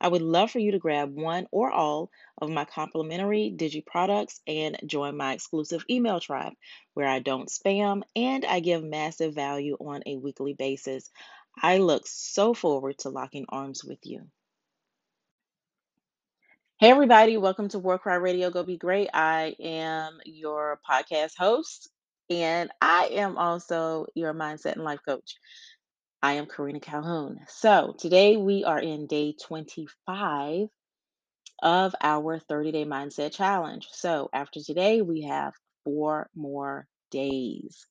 I would love for you to grab one or all of my complimentary Digi products and join my exclusive email tribe where I don't spam and I give massive value on a weekly basis. I look so forward to locking arms with you. Hey, everybody, welcome to War Cry Radio Go Be Great. I am your podcast host, and I am also your mindset and life coach. I am Karina Calhoun. So, today we are in day 25 of our 30 day mindset challenge. So, after today, we have four more days.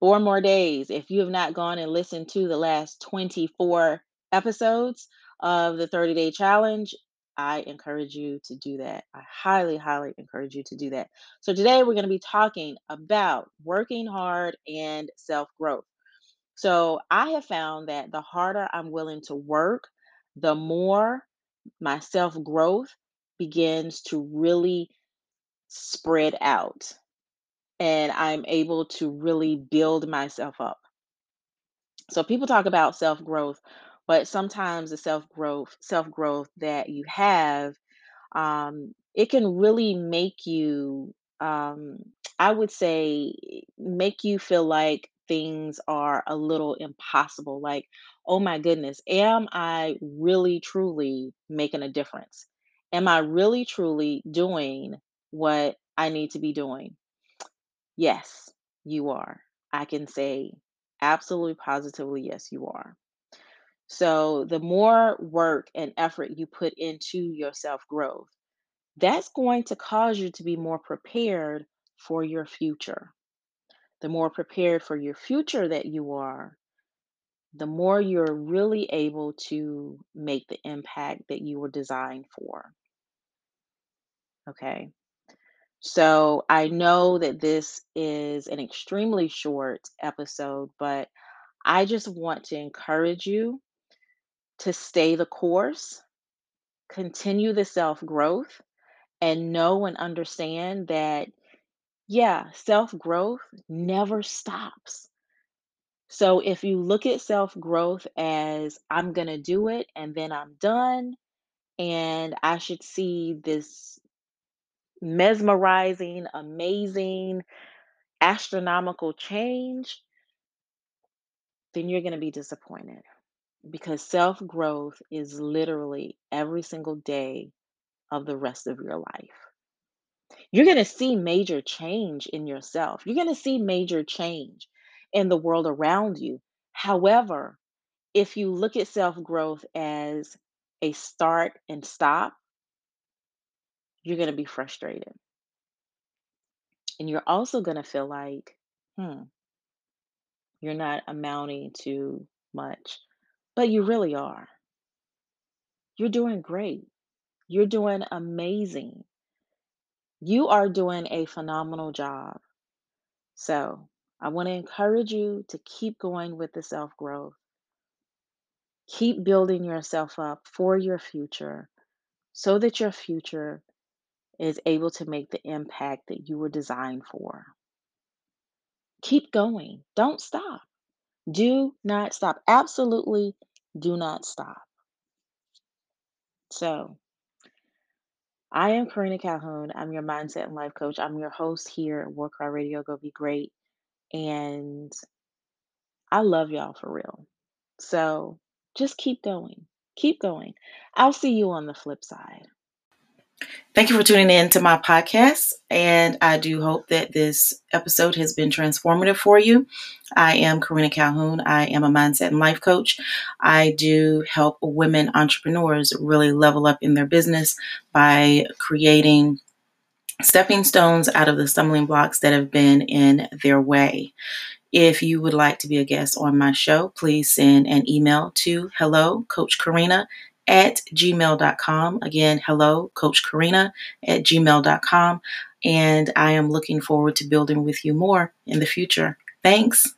Four more days. If you have not gone and listened to the last 24 episodes of the 30 day challenge, I encourage you to do that. I highly, highly encourage you to do that. So, today we're going to be talking about working hard and self growth. So, I have found that the harder I'm willing to work, the more my self growth begins to really spread out and I'm able to really build myself up. So people talk about self-growth, but sometimes the self-growth self-growth that you have um, it can really make you um, I would say make you feel like things are a little impossible like oh my goodness am I really truly making a difference am I really truly doing what I need to be doing Yes, you are. I can say absolutely positively, yes, you are. So, the more work and effort you put into your self growth, that's going to cause you to be more prepared for your future. The more prepared for your future that you are, the more you're really able to make the impact that you were designed for. Okay. So I know that this is an extremely short episode, but I just want to encourage you to stay the course, continue the self growth, and know and understand that, yeah, self growth never stops. So if you look at self growth as I'm going to do it and then I'm done, and I should see this mesmerizing, amazing, astronomical change, then you're going to be disappointed because self growth is literally every single day of the rest of your life. You're going to see major change in yourself. You're going to see major change in the world around you. However, if you look at self growth as a start and stop, you're going to be frustrated. And you're also going to feel like, hmm, you're not amounting to much, but you really are. You're doing great. You're doing amazing. You are doing a phenomenal job. So, I want to encourage you to keep going with the self growth. Keep building yourself up for your future so that your future is able to make the impact that you were designed for. Keep going. Don't stop. Do not stop. Absolutely do not stop. So, I am Karina Calhoun. I'm your mindset and life coach. I'm your host here at War Cry Radio Go Be Great. And I love y'all for real. So just keep going. Keep going. I'll see you on the flip side. Thank you for tuning in to my podcast, and I do hope that this episode has been transformative for you. I am Karina Calhoun. I am a mindset and life coach. I do help women entrepreneurs really level up in their business by creating stepping stones out of the stumbling blocks that have been in their way. If you would like to be a guest on my show, please send an email to hello, Coach Karina at gmail.com. Again, hello, Coach Karina at gmail.com. And I am looking forward to building with you more in the future. Thanks.